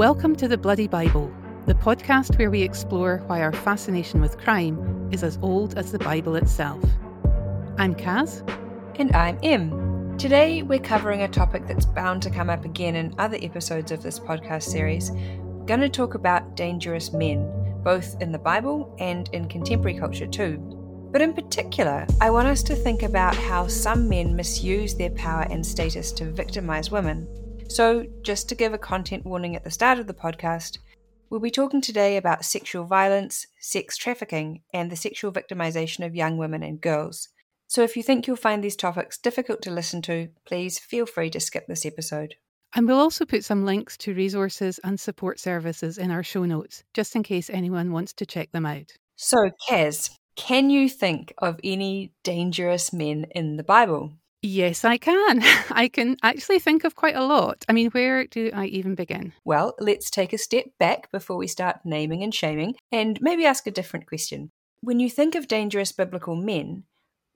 Welcome to the Bloody Bible, the podcast where we explore why our fascination with crime is as old as the Bible itself. I'm Caz. And I'm Em. Today we're covering a topic that's bound to come up again in other episodes of this podcast series. We're going to talk about dangerous men, both in the Bible and in contemporary culture too. But in particular, I want us to think about how some men misuse their power and status to victimize women so, just to give a content warning at the start of the podcast, we'll be talking today about sexual violence, sex trafficking, and the sexual victimization of young women and girls. So, if you think you'll find these topics difficult to listen to, please feel free to skip this episode. And we'll also put some links to resources and support services in our show notes, just in case anyone wants to check them out. So, Caz, can you think of any dangerous men in the Bible? Yes, I can. I can actually think of quite a lot. I mean, where do I even begin? Well, let's take a step back before we start naming and shaming and maybe ask a different question. When you think of dangerous biblical men,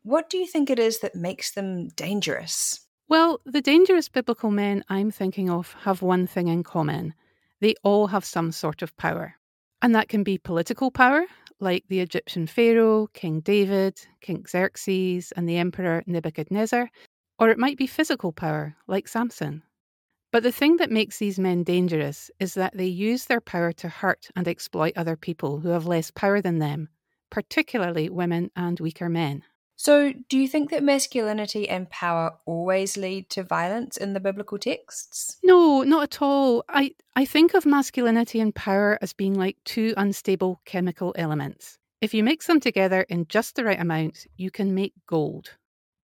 what do you think it is that makes them dangerous? Well, the dangerous biblical men I'm thinking of have one thing in common they all have some sort of power. And that can be political power, like the Egyptian Pharaoh, King David, King Xerxes, and the Emperor Nebuchadnezzar, or it might be physical power, like Samson. But the thing that makes these men dangerous is that they use their power to hurt and exploit other people who have less power than them, particularly women and weaker men. So, do you think that masculinity and power always lead to violence in the biblical texts? No, not at all. I, I think of masculinity and power as being like two unstable chemical elements. If you mix them together in just the right amount, you can make gold.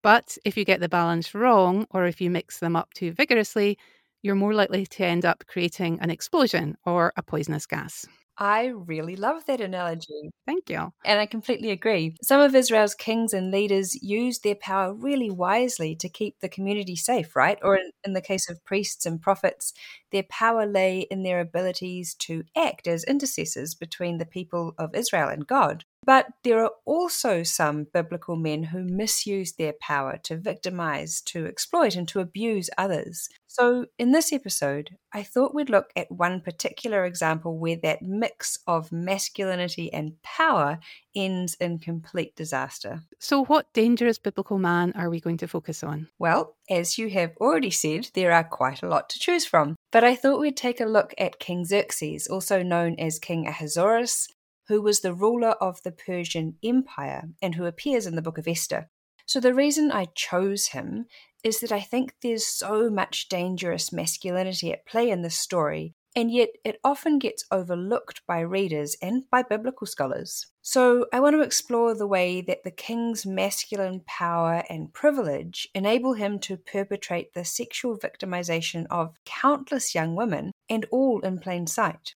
But if you get the balance wrong, or if you mix them up too vigorously, you're more likely to end up creating an explosion or a poisonous gas. I really love that analogy. Thank you. And I completely agree. Some of Israel's kings and leaders used their power really wisely to keep the community safe, right? Or in, in, the case of priests and prophets, their power lay in their abilities to act as intercessors between the people of Israel and God. But there are also some biblical men who misuse their power to victimize, to exploit, and to abuse others. So, in this episode, I thought we'd look at one particular example where that mix of masculinity and power ends in complete disaster. So, what dangerous biblical man are we going to focus on? Well, as you have already said, there are quite a lot to choose from. But I thought we'd take a look at King Xerxes, also known as King Ahasuerus, who was the ruler of the Persian Empire and who appears in the book of Esther. So, the reason I chose him is that I think there's so much dangerous masculinity at play in this story, and yet it often gets overlooked by readers and by biblical scholars. So, I want to explore the way that the king's masculine power and privilege enable him to perpetrate the sexual victimization of countless young women, and all in plain sight.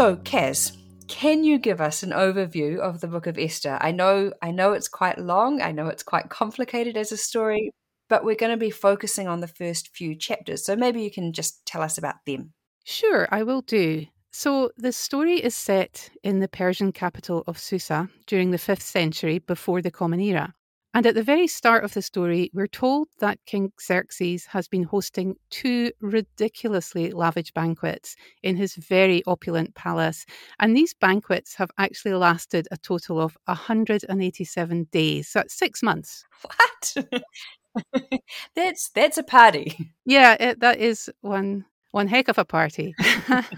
So, Caz, can you give us an overview of the book of Esther? I know I know it's quite long, I know it's quite complicated as a story, but we're going to be focusing on the first few chapters. So maybe you can just tell us about them. Sure, I will do. So, the story is set in the Persian capital of Susa during the 5th century before the Common Era. And at the very start of the story, we're told that King Xerxes has been hosting two ridiculously lavish banquets in his very opulent palace. And these banquets have actually lasted a total of 187 days. So that's six months. What? that's that's a party. Yeah, it, that is one one heck of a party.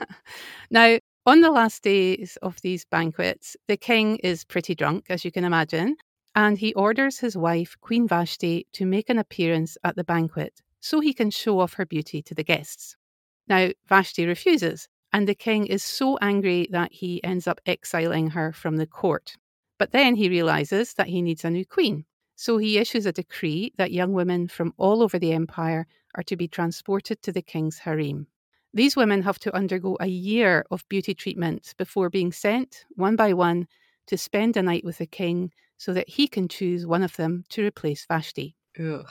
now, on the last days of these banquets, the king is pretty drunk, as you can imagine, and he orders his wife, Queen Vashti, to make an appearance at the banquet so he can show off her beauty to the guests. Now, Vashti refuses, and the king is so angry that he ends up exiling her from the court. But then he realizes that he needs a new queen, so he issues a decree that young women from all over the empire are to be transported to the king's harem. These women have to undergo a year of beauty treatment before being sent, one by one, to spend a night with the king so that he can choose one of them to replace Vashti. Ugh.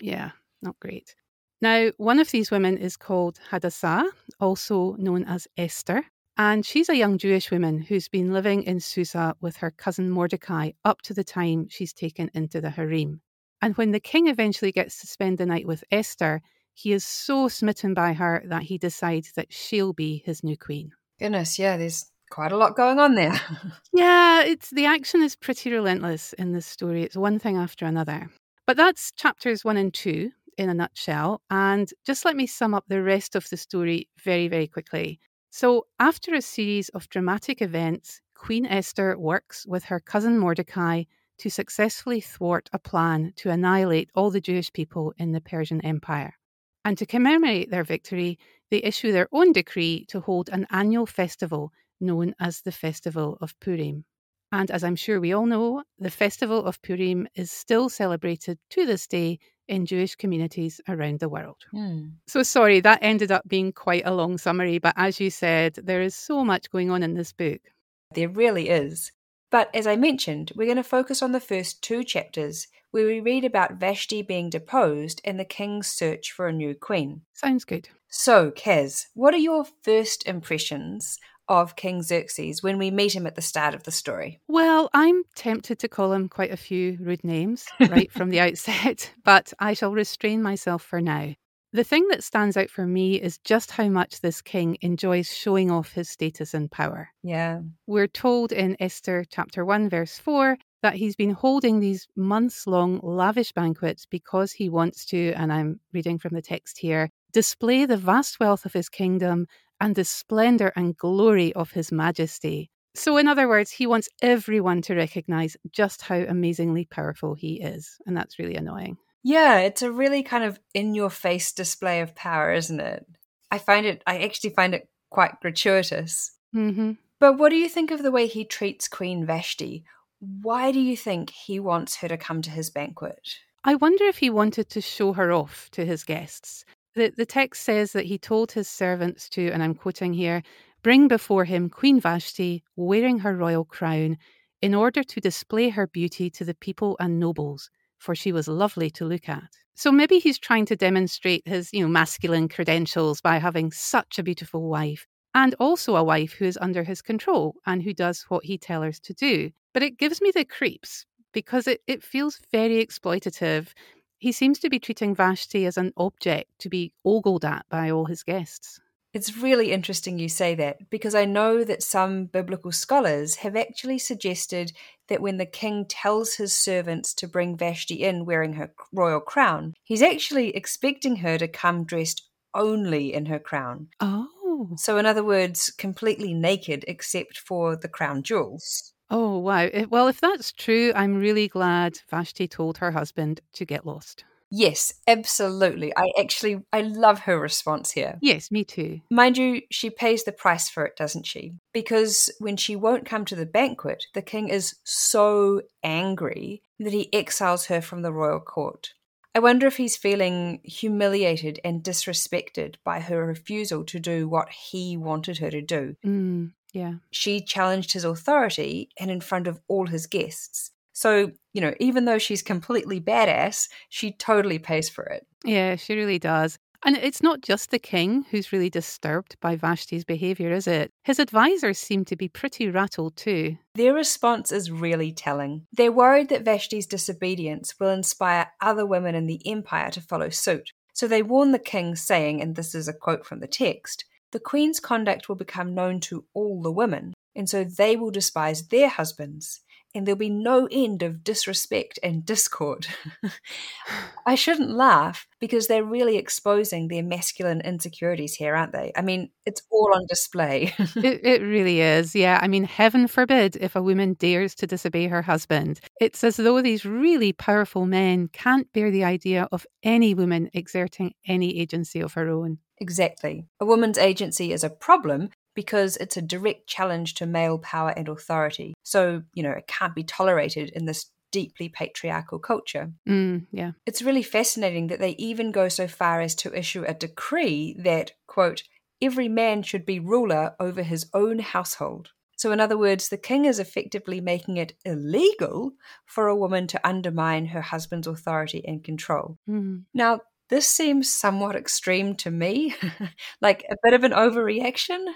Yeah, not great. Now, one of these women is called Hadassah, also known as Esther, and she's a young Jewish woman who's been living in Susa with her cousin Mordecai up to the time she's taken into the harem. And when the king eventually gets to spend the night with Esther, he is so smitten by her that he decides that she'll be his new queen. Goodness, yeah, there's quite a lot going on there. yeah, it's the action is pretty relentless in this story. It's one thing after another. But that's chapters 1 and 2 in a nutshell, and just let me sum up the rest of the story very very quickly. So, after a series of dramatic events, Queen Esther works with her cousin Mordecai to successfully thwart a plan to annihilate all the Jewish people in the Persian Empire. And to commemorate their victory, they issue their own decree to hold an annual festival known as the Festival of Purim. And as I'm sure we all know, the Festival of Purim is still celebrated to this day in Jewish communities around the world. Mm. So, sorry, that ended up being quite a long summary, but as you said, there is so much going on in this book. There really is. But as I mentioned, we're going to focus on the first two chapters where we read about Vashti being deposed and the king's search for a new queen. Sounds good. So, Caz, what are your first impressions of King Xerxes when we meet him at the start of the story? Well, I'm tempted to call him quite a few rude names right from the outset, but I shall restrain myself for now. The thing that stands out for me is just how much this king enjoys showing off his status and power. Yeah. We're told in Esther chapter 1, verse 4, that he's been holding these months long lavish banquets because he wants to, and I'm reading from the text here, display the vast wealth of his kingdom and the splendour and glory of his majesty. So, in other words, he wants everyone to recognize just how amazingly powerful he is. And that's really annoying. Yeah, it's a really kind of in your face display of power, isn't it? I find it, I actually find it quite gratuitous. Mm-hmm. But what do you think of the way he treats Queen Vashti? Why do you think he wants her to come to his banquet? I wonder if he wanted to show her off to his guests. The, the text says that he told his servants to, and I'm quoting here, bring before him Queen Vashti wearing her royal crown in order to display her beauty to the people and nobles for she was lovely to look at. So maybe he's trying to demonstrate his, you know, masculine credentials by having such a beautiful wife and also a wife who is under his control and who does what he tells her to do. But it gives me the creeps because it, it feels very exploitative. He seems to be treating Vashti as an object to be ogled at by all his guests. It's really interesting you say that because I know that some biblical scholars have actually suggested that when the king tells his servants to bring Vashti in wearing her royal crown, he's actually expecting her to come dressed only in her crown. Oh. So, in other words, completely naked except for the crown jewels. Oh, wow. Well, if that's true, I'm really glad Vashti told her husband to get lost. Yes, absolutely. I actually I love her response here. Yes, me too. Mind you, she pays the price for it, doesn't she? Because when she won't come to the banquet, the king is so angry that he exiles her from the royal court. I wonder if he's feeling humiliated and disrespected by her refusal to do what he wanted her to do. Mm, yeah. She challenged his authority and in front of all his guests. So, you know, even though she's completely badass, she totally pays for it. Yeah, she really does. And it's not just the king who's really disturbed by Vashti's behaviour, is it? His advisors seem to be pretty rattled too. Their response is really telling. They're worried that Vashti's disobedience will inspire other women in the empire to follow suit. So they warn the king, saying, and this is a quote from the text, the queen's conduct will become known to all the women, and so they will despise their husbands and there'll be no end of disrespect and discord. I shouldn't laugh because they're really exposing their masculine insecurities here, aren't they? I mean, it's all on display. it, it really is. Yeah. I mean, heaven forbid if a woman dares to disobey her husband. It's as though these really powerful men can't bear the idea of any woman exerting any agency of her own. Exactly. A woman's agency is a problem because it's a direct challenge to male power and authority. So, you know, it can't be tolerated in this deeply patriarchal culture. Mm, yeah. It's really fascinating that they even go so far as to issue a decree that, quote, every man should be ruler over his own household. So, in other words, the king is effectively making it illegal for a woman to undermine her husband's authority and control. Mm. Now, this seems somewhat extreme to me, like a bit of an overreaction.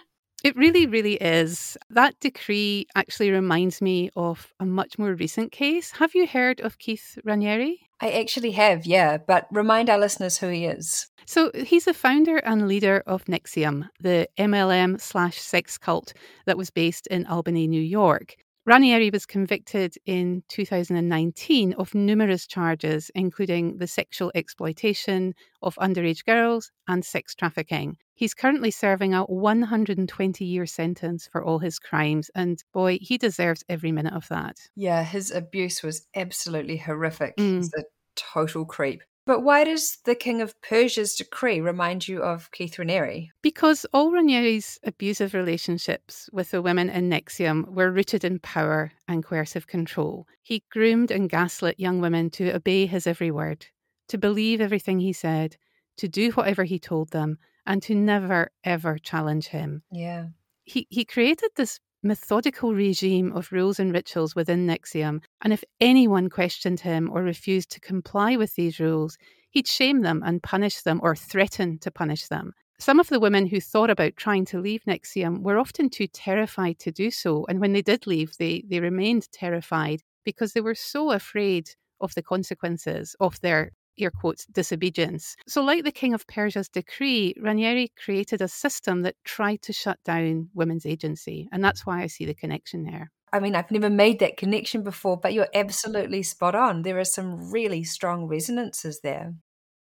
It really, really is. That decree actually reminds me of a much more recent case. Have you heard of Keith Raniere? I actually have, yeah, but remind our listeners who he is. So he's the founder and leader of NXIVM, the MLM slash sex cult that was based in Albany, New York. Raniere was convicted in 2019 of numerous charges, including the sexual exploitation of underage girls and sex trafficking. He's currently serving a 120 year sentence for all his crimes, and boy, he deserves every minute of that. Yeah, his abuse was absolutely horrific. Mm. He's a total creep. But why does the King of Persia's decree remind you of Keith Raniere? Because all Raniere's abusive relationships with the women in NXIVM were rooted in power and coercive control. He groomed and gaslit young women to obey his every word, to believe everything he said, to do whatever he told them, and to never, ever challenge him. Yeah. He, he created this methodical regime of rules and rituals within NXIVM, and if anyone questioned him or refused to comply with these rules, he'd shame them and punish them or threaten to punish them. Some of the women who thought about trying to leave NXIVM were often too terrified to do so, and when they did leave, they, they remained terrified because they were so afraid of the consequences of their air quotes, disobedience. So, like the King of Persia's decree, Raniere created a system that tried to shut down women's agency. And that's why I see the connection there. I mean, I've never made that connection before, but you're mm-hmm. absolutely spot on. There are some really strong resonances there.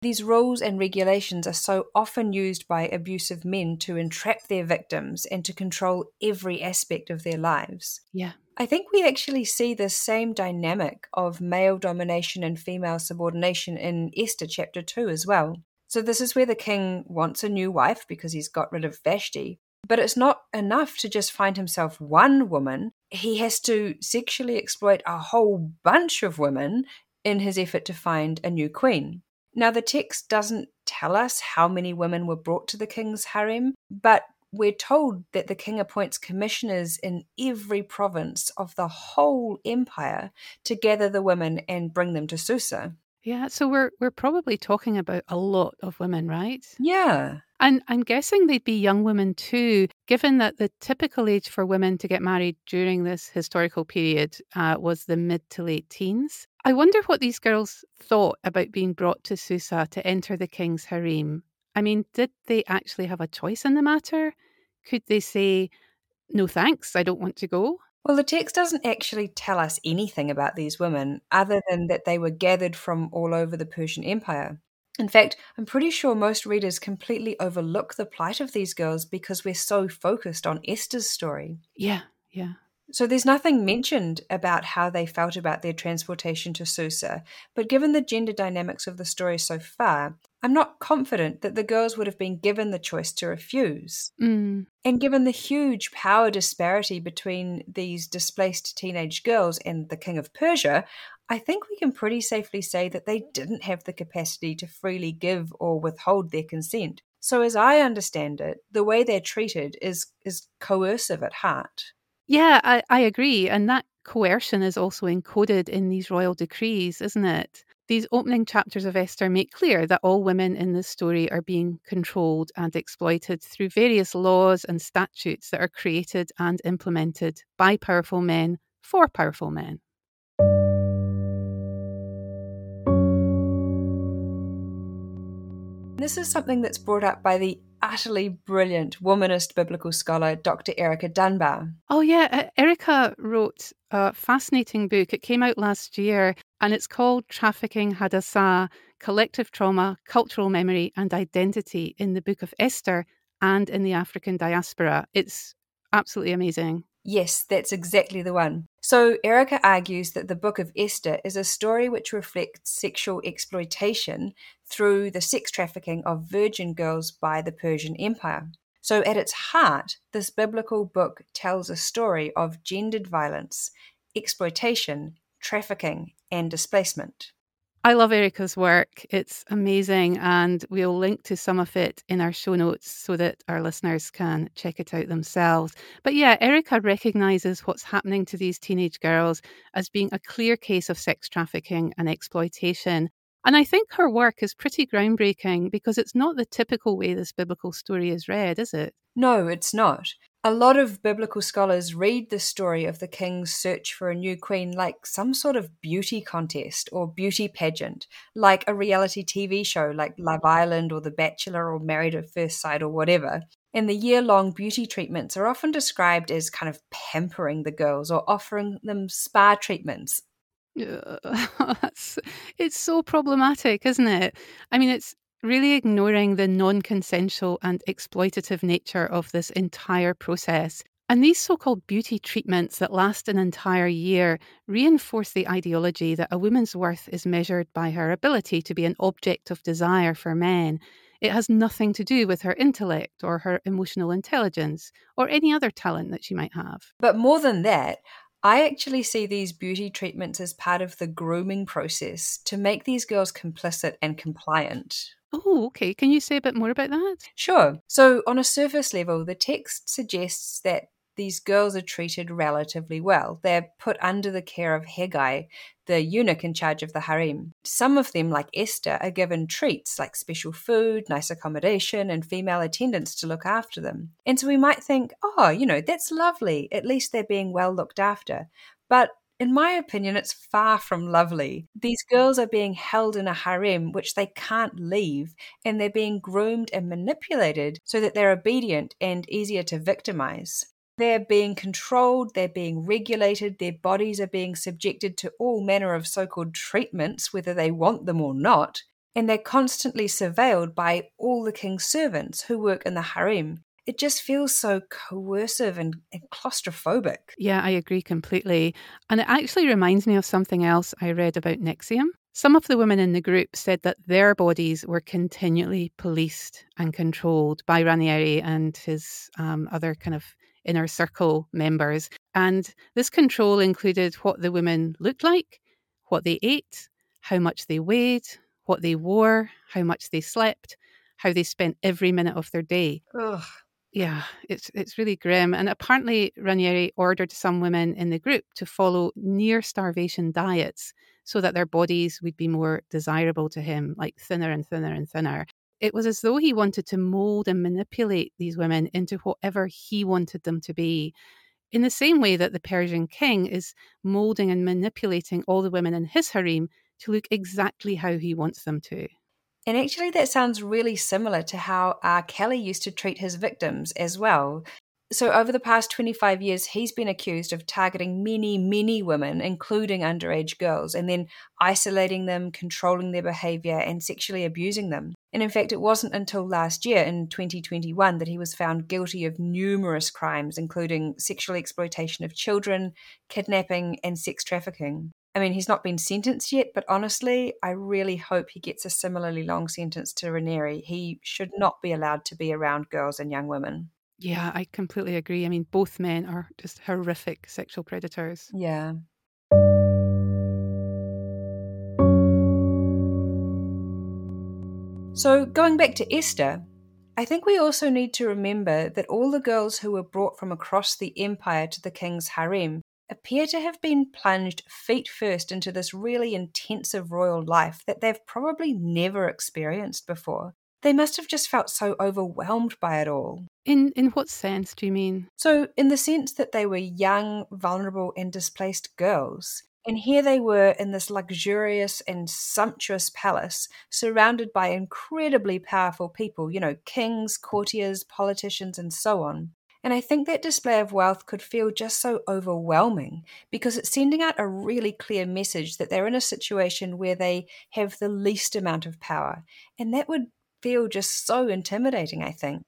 These rules and regulations are so often used by abusive men to entrap their victims and to control every aspect of their lives. Yeah. I think we actually see the same dynamic of male domination and female subordination in Esther chapter 2 as well. So, this is where the king wants a new wife because he's got rid of Vashti. But it's not enough to just find himself one woman. He has to sexually exploit a whole bunch of women in his effort to find a new queen. Now, the text doesn't tell us how many women were brought to the king's harem, but we're told that the king appoints commissioners in every province of the whole empire to gather the women and bring them to Susa. Yeah, so we're we're probably talking about a lot of women, right? Yeah. And I'm guessing they'd be young women too, given that the typical age for women to get married during this historical period uh, was the mid to late teens. I wonder what these girls thought about being brought to Susa to enter the king's harem. I mean, did they actually have a choice in the matter? Could they say, no thanks, I don't want to go? Well, the text doesn't actually tell us anything about these women other than that they were gathered from all over the Persian Empire. In fact, I'm pretty sure most readers completely overlook the plight of these girls because we're so focused on Esther's story. Yeah, yeah. So there's nothing mentioned about how they felt about their transportation to Susa, but given the gender dynamics of the story so far, I'm not confident that the girls would have been given the choice to refuse. Mm. And given the huge power disparity between these displaced teenage girls and the King of Persia, I think we can pretty safely say that they didn't have the capacity to freely give or withhold their consent. So as I understand it, the way they're treated is is coercive at heart. Yeah, I, I agree. And that coercion is also encoded in these royal decrees, isn't it? These opening chapters of Esther make clear that all women in this story are being controlled and exploited through various laws and statutes that are created and implemented by powerful men for powerful men. This is something that's brought up by the utterly brilliant womanist biblical scholar, Dr. Ericka Dunbar. Oh, yeah. Uh, Ericka wrote a fascinating book. It came out last year and it's called Trafficking Hadassah Collective Trauma, Cultural Memory and Identity in the Book of Esther and in the African Diaspora. It's absolutely amazing. Yes, that's exactly the one. So, Ericka argues that the Book of Esther is a story which reflects sexual exploitation through the sex trafficking of virgin girls by the Persian Empire. So, at its heart, this biblical book tells a story of gendered violence, exploitation, trafficking, and displacement. I love Ericka's work. It's amazing. And we'll link to some of it in our show notes so that our listeners can check it out themselves. But yeah, Ericka recognizes what's happening to these teenage girls as being a clear case of sex trafficking and exploitation. And I think her work is pretty groundbreaking because it's not the typical way this biblical story is read, is it? No, it's not. A lot of biblical scholars read the story of the king's search for a new queen like some sort of beauty contest or beauty pageant, like a reality TV show like Love Island or The Bachelor or Married at First Sight or whatever. And the year long beauty treatments are often described as kind of pampering the girls or offering them spa treatments. it's so problematic, isn't it? I mean, it's really ignoring the non consensual and exploitative nature of this entire process. And these so called beauty treatments that last an entire year reinforce the ideology that a woman's worth is measured by her ability to be an object of desire for men. It has nothing to do with her intellect or her emotional intelligence or any other talent that she might have. But more than that, I actually see these beauty treatments as part of the grooming process to make these girls complicit and compliant. Oh, okay. Can you say a bit more about that? Sure. So, on a surface level, the text suggests that these girls are treated relatively well. They're put under the care of Hegai, the eunuch in charge of the harem. Some of them, like Esther, are given treats like special food, nice accommodation, and female attendants to look after them. And so we might think, oh, you know, that's lovely. At least they're being well looked after. But in my opinion, it's far from lovely. These girls are being held in a harem which they can't leave, and they're being groomed and manipulated so that they're obedient and easier to victimize. They're being controlled, they're being regulated, their bodies are being subjected to all manner of so called treatments, whether they want them or not, and they're constantly surveilled by all the king's servants who work in the harem it just feels so coercive and, and, claustrophobic. Yeah, I agree completely. And it actually reminds me of something else I read about NXIVM. Some of the women in the group said that their bodies were continually policed and controlled by Raniere and his um, other kind of inner circle members. And this control included what the women looked like, what they ate, how much they weighed, what they wore, how much they slept, how they spent every minute of their day. Ugh yeah, it's it's really grim. And apparently, Raniere ordered some women in the group to follow near starvation diets so that their bodies would be more desirable to him, like thinner and thinner and thinner. It was as though he wanted to mold and manipulate these women into whatever he wanted them to be. In the same way that the Persian king is molding and manipulating all the women in his harem to look exactly how he wants them to. And actually, that sounds really similar to how R. Kelly used to treat his victims as well. So, over the past 25 years, he's been accused of targeting many, many women, including underage girls, and then isolating them, controlling their behavior, and sexually abusing them. And in fact, it wasn't until last year, in 2021, that he was found guilty of numerous crimes, including sexual exploitation of children, kidnapping, and sex trafficking. I mean, he's not been sentenced yet, but honestly, I really hope he gets a similarly long sentence to Raniere. He should not be allowed to be around girls and young women. Yeah, I completely agree. I mean, both men are just horrific sexual predators. Yeah. So, going back to Esther, I think we also need to remember that all the girls who were brought from across the empire to the king's harem appear to have been plunged feet first into this really intensive royal life that they've probably never experienced before. They must have just felt so overwhelmed by it all. In in what sense do you mean? So in the sense that they were young, vulnerable and displaced girls. And here they were in this luxurious and sumptuous palace, surrounded by incredibly powerful people, you know, kings, courtiers, politicians, and so on. And I think that display of wealth could feel just so overwhelming because it's sending out a really clear message that they're in a situation where they have the least amount of power. And that would feel just so intimidating, I think.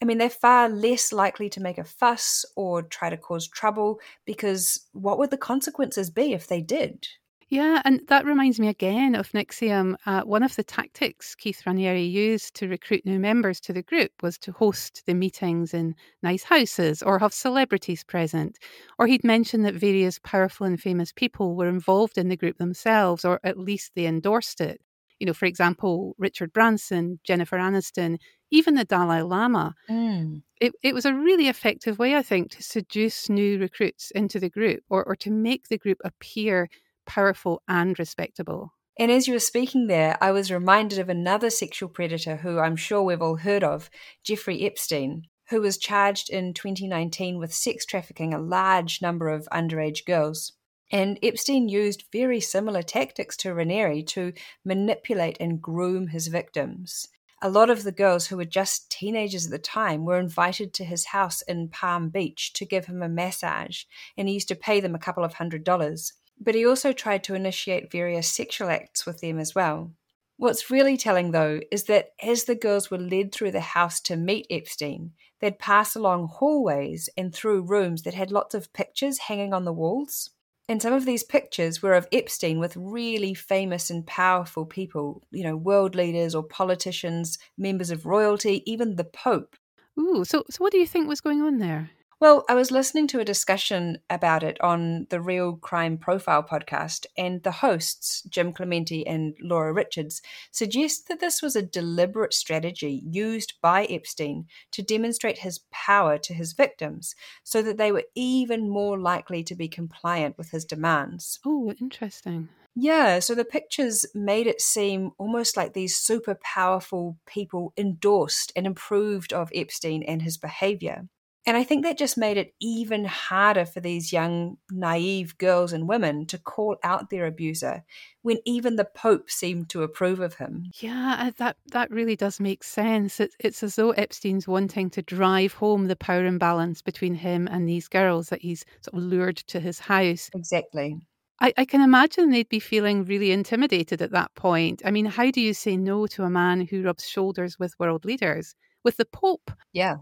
I mean, they're far less likely to make a fuss or try to cause trouble because what would the consequences be if they did? Yeah, and that reminds me again of NXIVM. Uh, one of the tactics Keith Raniere used to recruit new members to the group was to host the meetings in nice houses or have celebrities present. Or he'd mention that various powerful and famous people were involved in the group themselves, or at least they endorsed it. You know, for example, Richard Branson, Jennifer Aniston, even the Dalai Lama. Mm. It, it was a really effective way, I think, to seduce new recruits into the group or, or to make the group appear powerful and respectable. And as you were speaking there, I was reminded of another sexual predator who I'm sure we've all heard of, Jeffrey Epstein, who was charged in 2019 with sex trafficking a large number of underage girls. And Epstein used very similar tactics to Raniere to manipulate and groom his victims. A lot of the girls who were just teenagers at the time were invited to his house in Palm Beach to give him a massage, and he used to pay them a couple of hundred dollars. But he also tried to initiate various sexual acts with them as well. What's really telling, though, is that as the girls were led through the house to meet Epstein, they'd pass along hallways and through rooms that had lots of pictures hanging on the walls. And some of these pictures were of Epstein with really famous and powerful people, you know, world leaders or politicians, members of royalty, even the Pope. Ooh, so so what do you think was going on there? Well, I was listening to a discussion about it on the Real Crime Profile podcast, and the hosts, Jim Clemente and Laura Richards, suggest that this was a deliberate strategy used by Epstein to demonstrate his power to his victims so that they were even more likely to be compliant with his demands. Oh, interesting. Yeah, so the pictures made it seem almost like these super powerful people endorsed and approved of Epstein and his behavior. And I think that just made it even harder for these young, naive girls and women to call out their abuser when even the Pope seemed to approve of him. Yeah, uh, that, that really does make sense. It, it's as though Epstein's wanting to drive home the power imbalance between him and these girls that he's sort of lured to his house. Exactly. I, I, can imagine they'd be feeling really intimidated at that point. I mean, how do you say no to a man who rubs shoulders with world leaders? With the Pope? Yeah.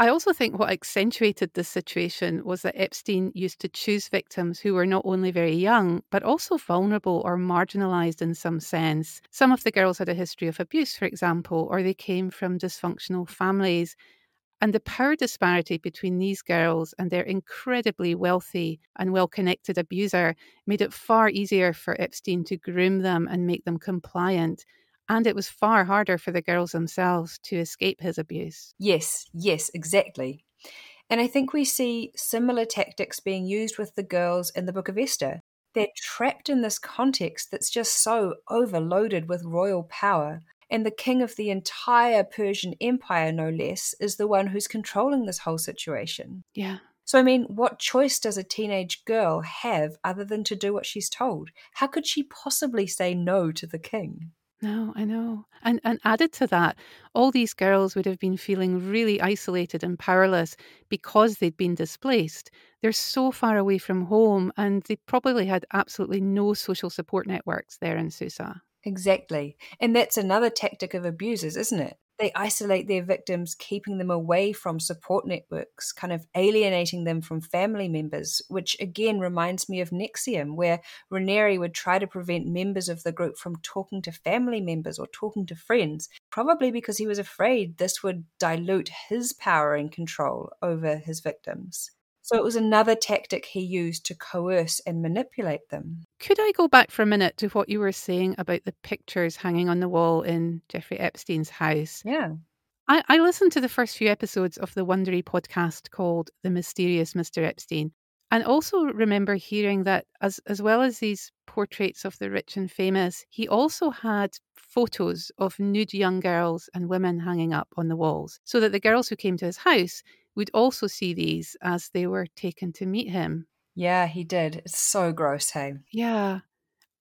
I also think what accentuated this situation was that Epstein used to choose victims who were not only very young, but also vulnerable or marginalized in some sense. Some of the girls had a history of abuse, for example, or they came from dysfunctional families. And the power disparity between these girls and their incredibly wealthy and well connected abuser made it far easier for Epstein to groom them and make them compliant and it was far harder for the girls themselves to escape his abuse. Yes, yes, exactly. And I think we see similar tactics being used with the girls in the Book of Esther. They're trapped in this context that's just so overloaded with royal power. And the king of the entire Persian Empire, no less, is the one who's controlling this whole situation. Yeah. So, I mean, what choice does a teenage girl have other than to do what she's told? How could she possibly say no to the king? No, I know. And and added to that, all these girls would have been feeling really isolated and powerless because they'd been displaced. They're so far away from home and they probably had absolutely no social support networks there in Susa. Exactly. And that's another tactic of abusers, isn't it? They isolate their victims, keeping them away from support networks, kind of alienating them from family members, which again reminds me of NXIVM, where Raniere would try to prevent members of the group from talking to family members or talking to friends, probably because he was afraid this would dilute his power and control over his victims. So it was another tactic he used to coerce and manipulate them. Could I go back for a minute to what you were saying about the pictures hanging on the wall in Jeffrey Epstein's house? Yeah. I, I listened to the first few episodes of the Wondery podcast called The Mysterious Mr. Epstein, and also remember hearing that as, as well as these portraits of the rich and famous, he also had photos of nude young girls and women hanging up on the walls so that the girls who came to his house would also see these as they were taken to meet him. Yeah, he did. It's so gross, hey. Yeah.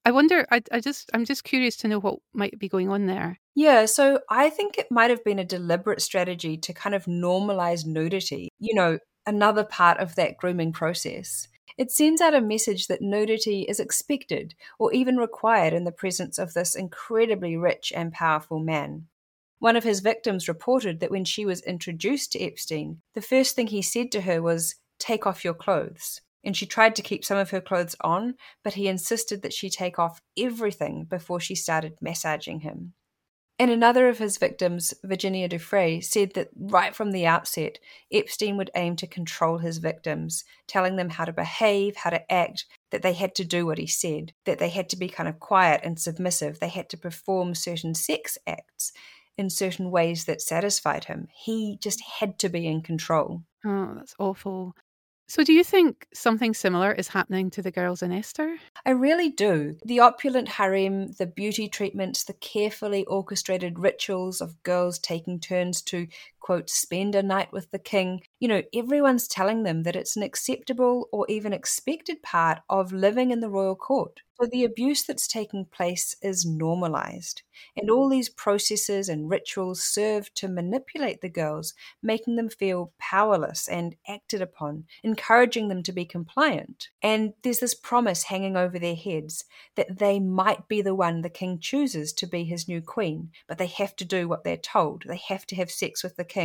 I wonder I I just I'm just curious to know what might be going on there. Yeah, so I think it might have been a deliberate strategy to kind of normalize nudity. You know, another part of that grooming process. It sends out a message that nudity is expected or even required in the presence of this incredibly rich and powerful man. One of his victims reported that when she was introduced to Epstein, the first thing he said to her was, Take off your clothes. And she tried to keep some of her clothes on, but he insisted that she take off everything before she started massaging him. And another of his victims, Virginia Giuffre, said that right from the outset, Epstein would aim to control his victims, telling them how to behave, how to act, that they had to do what he said, that they had to be kind of quiet and submissive, they had to perform certain sex acts in certain ways that satisfied him. He just had to be in control. Oh, that's awful. So, do you think something similar is happening to the girls in Esther? I really do. The opulent harem, the beauty treatments, the carefully orchestrated rituals of girls taking turns to quote, spend a night with the king. You know, everyone's telling them that it's an acceptable or even expected part of living in the royal court. So the abuse that's taking place is normalized. And all these processes and rituals serve to manipulate the girls, making them feel powerless and acted upon, encouraging them to be compliant. And there's this promise hanging over their heads that they might be the one the king chooses to be his new queen, but they have to do what they're told. They have to have sex with the king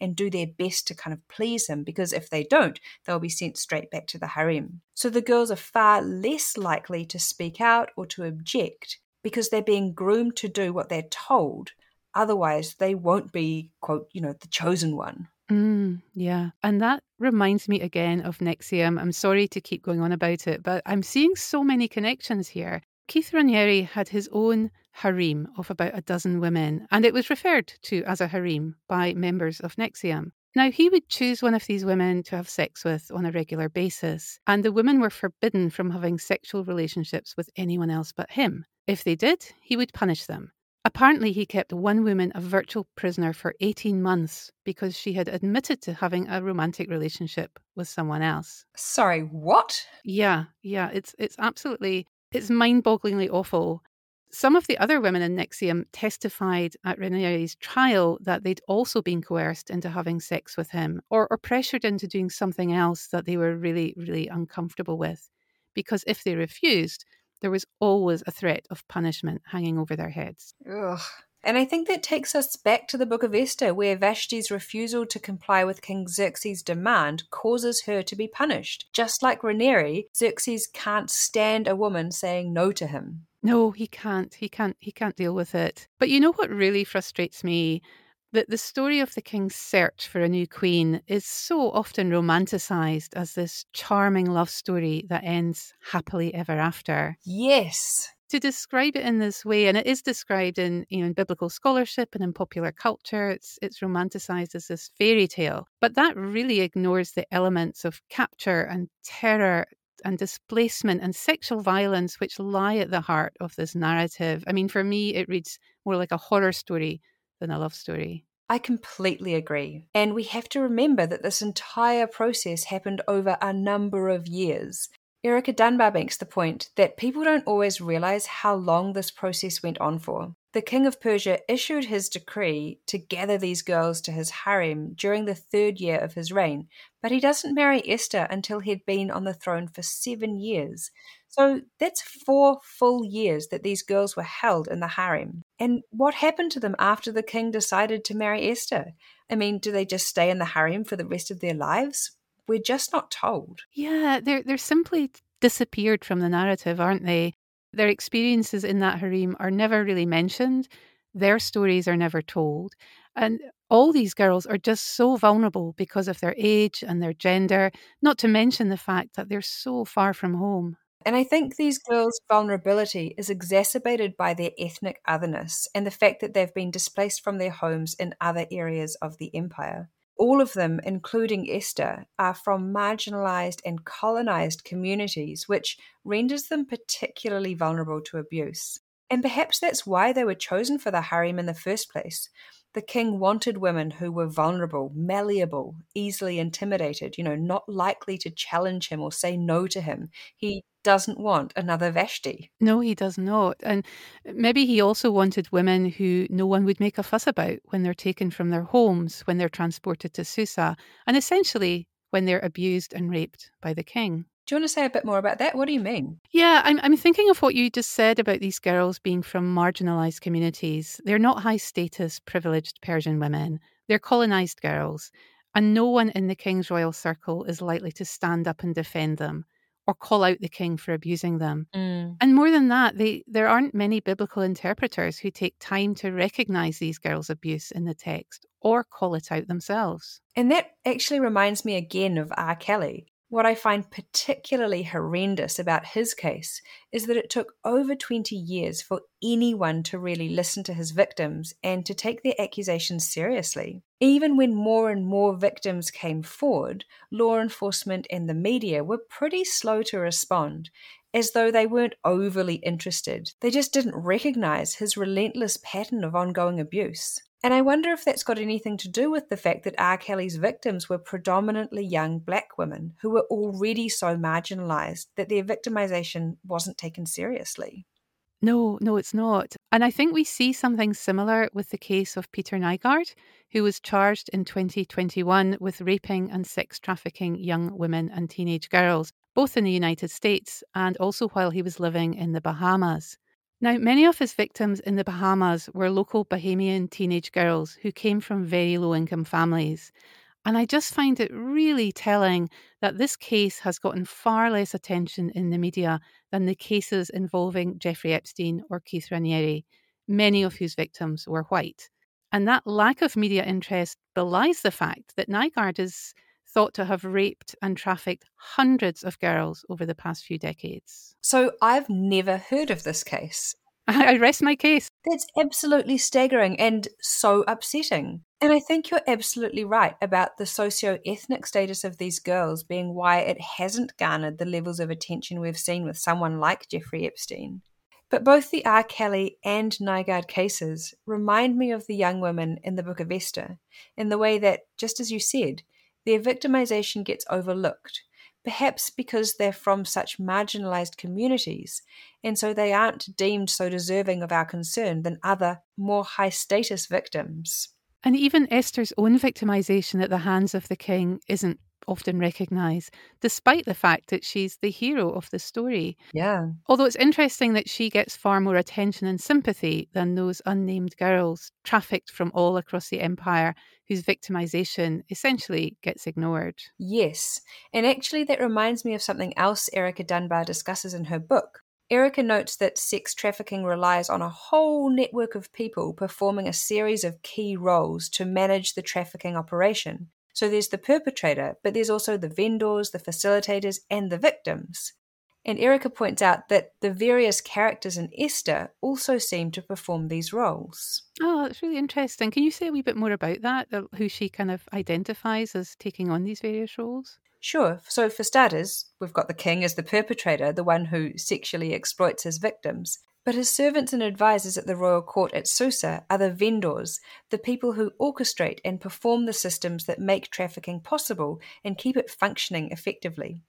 and do their best to kind of please him, because if they don't, they'll be sent straight back to the harem. So the girls are far less likely to speak out or to object because they're being groomed to do what they're told. Otherwise, they won't be, quote, you know, the chosen one. Mm, yeah. And that reminds me again of NXIVM. I'm sorry to keep going on about it, but I'm seeing so many connections here. Keith Raniere had his own harem of about a dozen women, and it was referred to as a harem by members of NXIVM. Now, he would choose one of these women to have sex with on a regular basis, and the women were forbidden from having sexual relationships with anyone else but him. If they did, he would punish them. Apparently, he kept one woman a virtual prisoner for 18 months because she had admitted to having a romantic relationship with someone else. Sorry, what? Yeah, yeah, it's it's absolutely it's mind-bogglingly awful. Some of the other women in NXIVM testified at Raniere's trial that they'd also been coerced into having sex with him or, or pressured into doing something else that they were really, really uncomfortable with. Because if they refused, there was always a threat of punishment hanging over their heads. Ugh. And I think that takes us back to the Book of Esther, where Vashti's refusal to comply with King Xerxes' demand causes her to be punished. Just like Raniere, Xerxes can't stand a woman saying no to him. No, he can't. He can't. He can't deal with it. But you know what really frustrates me? That the story of the king's search for a new queen is so often romanticized as this charming love story that ends happily ever after. Yes. To describe it in this way, and it is described in you know in biblical scholarship and in popular culture, it's it's romanticized as this fairy tale. But that really ignores the elements of capture and terror and displacement and sexual violence which lie at the heart of this narrative. I mean, for me, it reads more like a horror story than a love story. I completely agree. And we have to remember that this entire process happened over a number of years. Ericka Dunbar makes the point that people don't always realize how long this process went on for. The king of Persia issued his decree to gather these girls to his harem during the third year of his reign, but he doesn't marry Esther until he'd been on the throne for seven years. So that's four full years that these girls were held in the harem. And what happened to them after the king decided to marry Esther? I mean, do they just stay in the harem for the rest of their lives? We're just not told. Yeah, they're they're simply disappeared from the narrative, aren't they? Their experiences in that harem are never really mentioned. Their stories are never told. And all these girls are just so vulnerable because of their age and their gender, not to mention the fact that they're so far from home. And I think these girls' vulnerability is exacerbated by their ethnic otherness and the fact that they've been displaced from their homes in other areas of the empire. All of them, including Esther, are from marginalized and colonized communities, which renders them particularly vulnerable to abuse. And perhaps that's why they were chosen for the harem in the first place. The king wanted women who were vulnerable, malleable, easily intimidated, you know, not likely to challenge him or say no to him. He doesn't want another Vashti. No, he does not. And maybe he also wanted women who no one would make a fuss about when they're taken from their homes, when they're transported to Susa, and essentially when they're abused and raped by the king. Do you want to say a bit more about that? What do you mean? Yeah, I'm, I'm thinking of what you just said about these girls being from marginalized communities. They're not high status, privileged Persian women, they're colonized girls. And no one in the king's royal circle is likely to stand up and defend them or call out the king for abusing them. Mm. And more than that, they, there aren't many biblical interpreters who take time to recognize these girls' abuse in the text or call it out themselves. And that actually reminds me again of R. Kelly. What I find particularly horrendous about his case is that it took over 20 years for anyone to really listen to his victims and to take their accusations seriously. Even when more and more victims came forward, law enforcement and the media were pretty slow to respond. As though they weren't overly interested. They just didn't recognize his relentless pattern of ongoing abuse. And I wonder if that's got anything to do with the fact that R. Kelly's victims were predominantly young black women who were already so marginalized that their victimization wasn't taken seriously. No, no, it's not. And I think we see something similar with the case of Peter Nygard, who was charged in 2021 with raping and sex trafficking young women and teenage girls, both in the United States and also while he was living in the Bahamas. Now, many of his victims in the Bahamas were local Bahamian teenage girls who came from very low income families. And I just find it really telling that this case has gotten far less attention in the media than the cases involving Jeffrey Epstein or Keith Raniere, many of whose victims were white. And that lack of media interest belies the fact that Nygard is thought to have raped and trafficked hundreds of girls over the past few decades. So I've never heard of this case. I rest my case. That's absolutely staggering and so upsetting. And I think you're absolutely right about the socio ethnic status of these girls being why it hasn't garnered the levels of attention we've seen with someone like Jeffrey Epstein. But both the R. Kelly and Nygard cases remind me of the young women in the Book of Esther, in the way that, just as you said, their victimization gets overlooked, perhaps because they're from such marginalized communities, and so they aren't deemed so deserving of our concern than other, more high status victims. And even Esther's own victimization at the hands of the king isn't often recognise, despite the fact that she's the hero of the story. Yeah. Although it's interesting that she gets far more attention and sympathy than those unnamed girls trafficked from all across the empire whose victimization essentially gets ignored. Yes. And actually, that reminds me of something else Erica Dunbar discusses in her book. Erica notes that sex trafficking relies on a whole network of people performing a series of key roles to manage the trafficking operation. So there's the perpetrator, but there's also the vendors, the facilitators, and the victims. And Erica points out that the various characters in Esther also seem to perform these roles. Oh, that's really interesting. Can you say a wee bit more about that? Who she kind of identifies as taking on these various roles? Sure. So, for starters, we've got the king as the perpetrator, the one who sexually exploits his victims. But his servants and advisers at the royal court at Susa are the vendors, the people who orchestrate and perform the systems that make trafficking possible and keep it functioning effectively.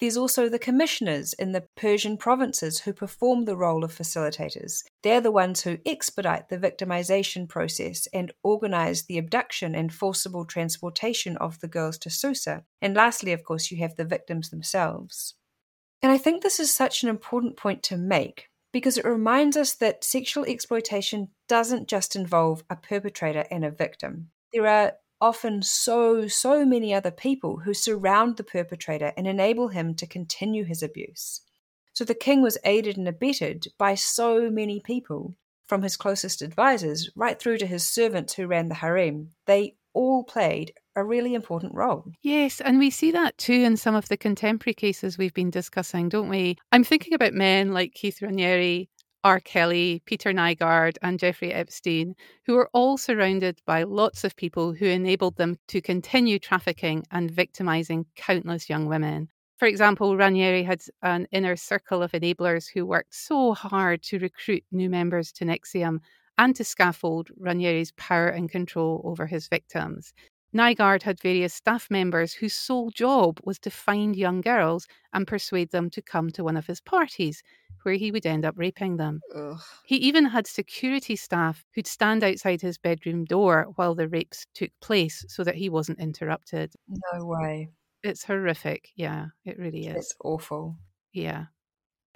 There's also the commissioners in the Persian provinces who perform the role of facilitators. They're the ones who expedite the victimization process and organize the abduction and forcible transportation of the girls to Susa. And lastly, of course, you have the victims themselves. And I think this is such an important point to make because it reminds us that sexual exploitation doesn't just involve a perpetrator and a victim. There are often so, so many other people who surround the perpetrator and enable him to continue his abuse. So the king was aided and abetted by so many people, from his closest advisors right through to his servants who ran the harem. They all played a really important role. Yes, and we see that too in some of the contemporary cases we've been discussing, don't we? I'm thinking about men like Keith Raniere, R. Kelly, Peter Nygard, and Jeffrey Epstein, who were all surrounded by lots of people who enabled them to continue trafficking and victimizing countless young women. For example, Raniere had an inner circle of enablers who worked so hard to recruit new members to NXIVM and to scaffold Raniere's power and control over his victims. Nygard had various staff members whose sole job was to find young girls and persuade them to come to one of his parties, where he would end up raping them. Ugh. He even had security staff who'd stand outside his bedroom door while the rapes took place so that he wasn't interrupted. No way. It's horrific. Yeah, it really is. It's awful. Yeah.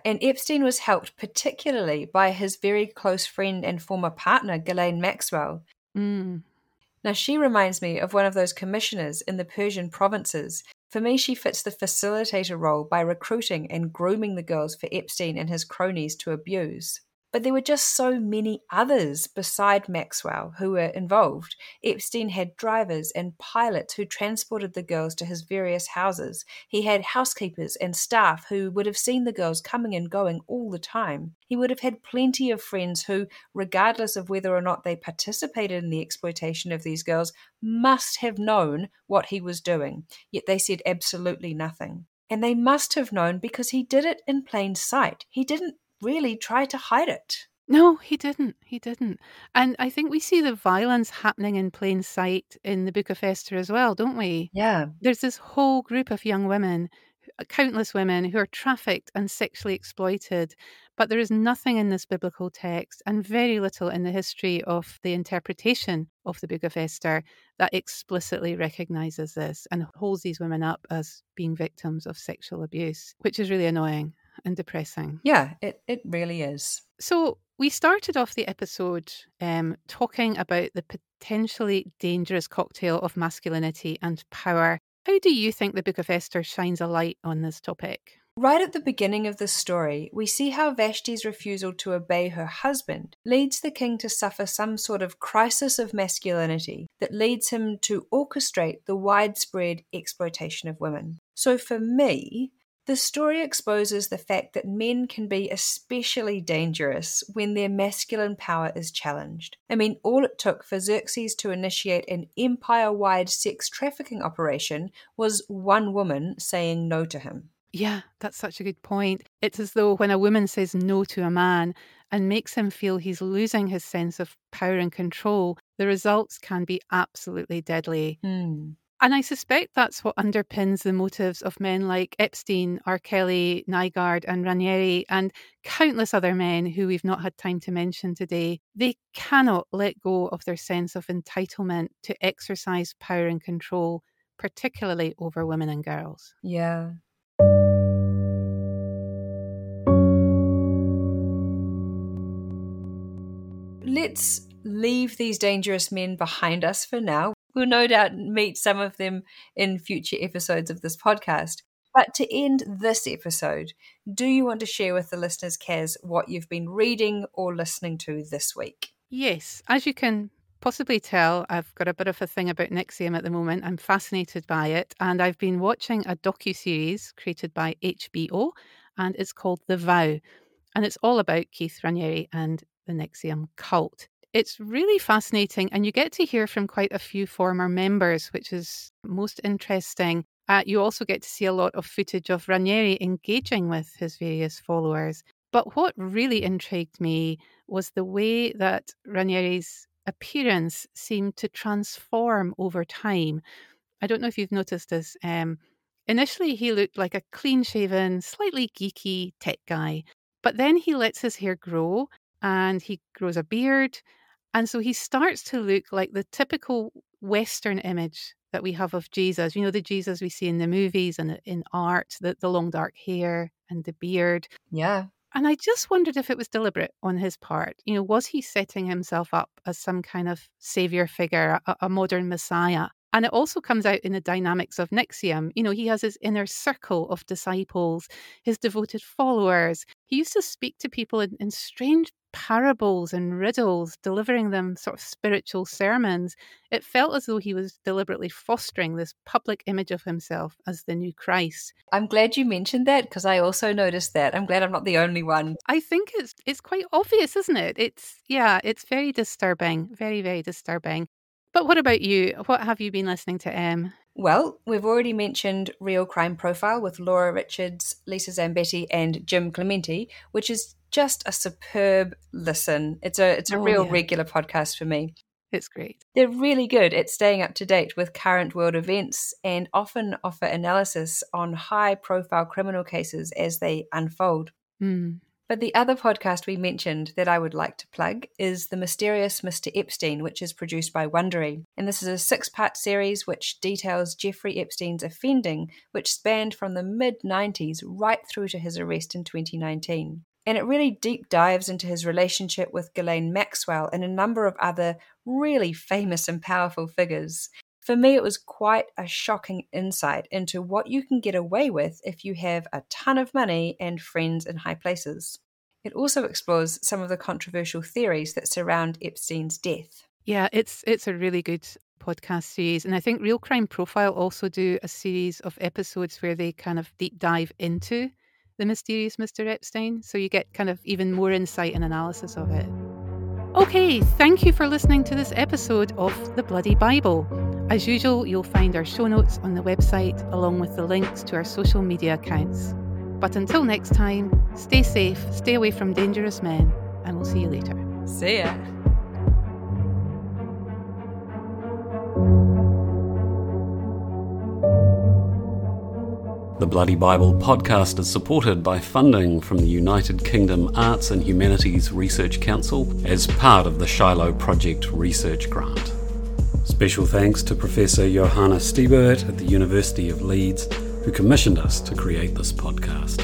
And Epstein was helped particularly by his very close friend and former partner, Ghislaine Maxwell. Mm. Now, she reminds me of one of those commissioners in the Persian provinces. For me, she fits the facilitator role by recruiting and grooming the girls for Epstein and his cronies to abuse. But there were just so many others beside Maxwell who were involved. Epstein had drivers and pilots who transported the girls to his various houses. He had housekeepers and staff who would have seen the girls coming and going all the time. He would have had plenty of friends who, regardless of whether or not they participated in the exploitation of these girls, must have known what he was doing, yet they said absolutely nothing. And they must have known because he did it in plain sight. He didn't really try to hide it. No, he didn't. He didn't. And I think we see the violence happening in plain sight in the Book of Esther as well, don't we? Yeah. There's this whole group of young women, uh, countless women, who are trafficked and sexually exploited. But there is nothing in this biblical text and very little in the history of the interpretation of the Book of Esther that explicitly recognizes this and holds these women up as being victims of sexual abuse, which is really annoying and depressing. Yeah, it, it really is. So, we started off the episode um, talking about the potentially dangerous cocktail of masculinity and power. How do you think the Book of Esther shines a light on this topic? Right at the beginning of the story, we see how Vashti's refusal to obey her husband leads the king to suffer some sort of crisis of masculinity that leads him to orchestrate the widespread exploitation of women. So, for me, the story exposes the fact that men can be especially dangerous when their masculine power is challenged. I mean, all it took for Xerxes to initiate an empire wide sex trafficking operation was one woman saying no to him. Yeah, that's such a good point. It's as though when a woman says no to a man and makes him feel he's losing his sense of power and control, the results can be absolutely deadly. Hmm. And I suspect that's what underpins the motives of men like Epstein, R. Kelly, Nygard, and Raniere, and countless other men who we've not had time to mention today. They cannot let go of their sense of entitlement to exercise power and control, particularly over women and girls. Yeah. Let's leave these dangerous men behind us for now. We'll no doubt meet some of them in future episodes of this podcast. But to end this episode, do you want to share with the listeners, Caz, what you've been reading or listening to this week? Yes, as you can possibly tell, I've got a bit of a thing about NXIVM at the moment. I'm fascinated by it, and I've been watching a docu series created by HBO, and it's called The Vow, and it's all about Keith Raniere and the NXIVM cult. It's really fascinating, and you get to hear from quite a few former members, which is most interesting. Uh, you also get to see a lot of footage of Raniere engaging with his various followers. But what really intrigued me was the way that Raniere's appearance seemed to transform over time. I don't know if you've noticed this. Um, initially, he looked like a clean shaven, slightly geeky tech guy, but then he lets his hair grow and he grows a beard. And so he starts to look like the typical Western image that we have of Jesus. You know, the Jesus we see in the movies and in art, the, the long dark hair and the beard. Yeah. And I just wondered if it was deliberate on his part. You know, was he setting himself up as some kind of savior figure, a, a modern messiah? And it also comes out in the dynamics of NXIVM. You know, he has his inner circle of disciples, his devoted followers. He used to speak to people in, in strange parables and riddles, delivering them sort of spiritual sermons. It felt as though he was deliberately fostering this public image of himself as the new Christ. I'm glad you mentioned that because I also noticed that. I'm glad I'm not the only one. I think it's it's quite obvious, isn't it? It's yeah, it's very disturbing, very very disturbing. But what about you? What have you been listening to, Em? Well, we've already mentioned Real Crime Profile with Laura Richards, Lisa Zambetti, and Jim Clemente, which is just a superb listen. It's a it's a Oh, real yeah. regular podcast for me. It's great. They're really good at staying up to date with current world events and often offer analysis on high profile criminal cases as they unfold. Mm. But the other podcast we mentioned that I would like to plug is The Mysterious Mr. Epstein, which is produced by Wondery. And this is a six part series which details Jeffrey Epstein's offending, which spanned from the mid 90s right through to his arrest in 2019. And it really deep dives into his relationship with Ghislaine Maxwell and a number of other really famous and powerful figures. For me, it was quite a shocking insight into what you can get away with if you have a ton of money and friends in high places. It also explores some of the controversial theories that surround Epstein's death. Yeah, it's it's a really good podcast series, and I think Real Crime Profile also do a series of episodes where they kind of deep dive into the mysterious Mr. Epstein, so you get kind of even more insight and analysis of it. Okay, thank you for listening to this episode of The Bloody Bible. As usual, you'll find our show notes on the website along with the links to our social media accounts. But until next time, stay safe, stay away from dangerous men, and we'll see you later. See ya. The Bloody Bible podcast is supported by funding from the United Kingdom Arts and Humanities Research Council as part of the Shiloh Project Research Grant. Special thanks to Professor Johanna Stiebert at the University of Leeds, who commissioned us to create this podcast.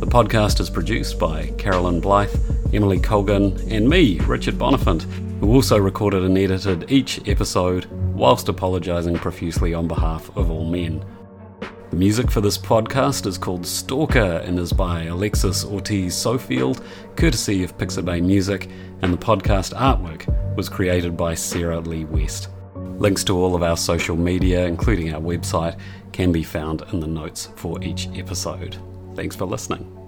The podcast is produced by Carolyn Blyth, Emily Colgan, and me, Richard Bonifant, who also recorded and edited each episode whilst apologising profusely on behalf of all men. The music for this podcast is called Stalker and is by Alexis Ortiz Sofield, courtesy of Pixabay Music, and the podcast artwork was created by Sarah Lea West. Links to all of our social media, including our website, can be found in the notes for each episode. Thanks for listening.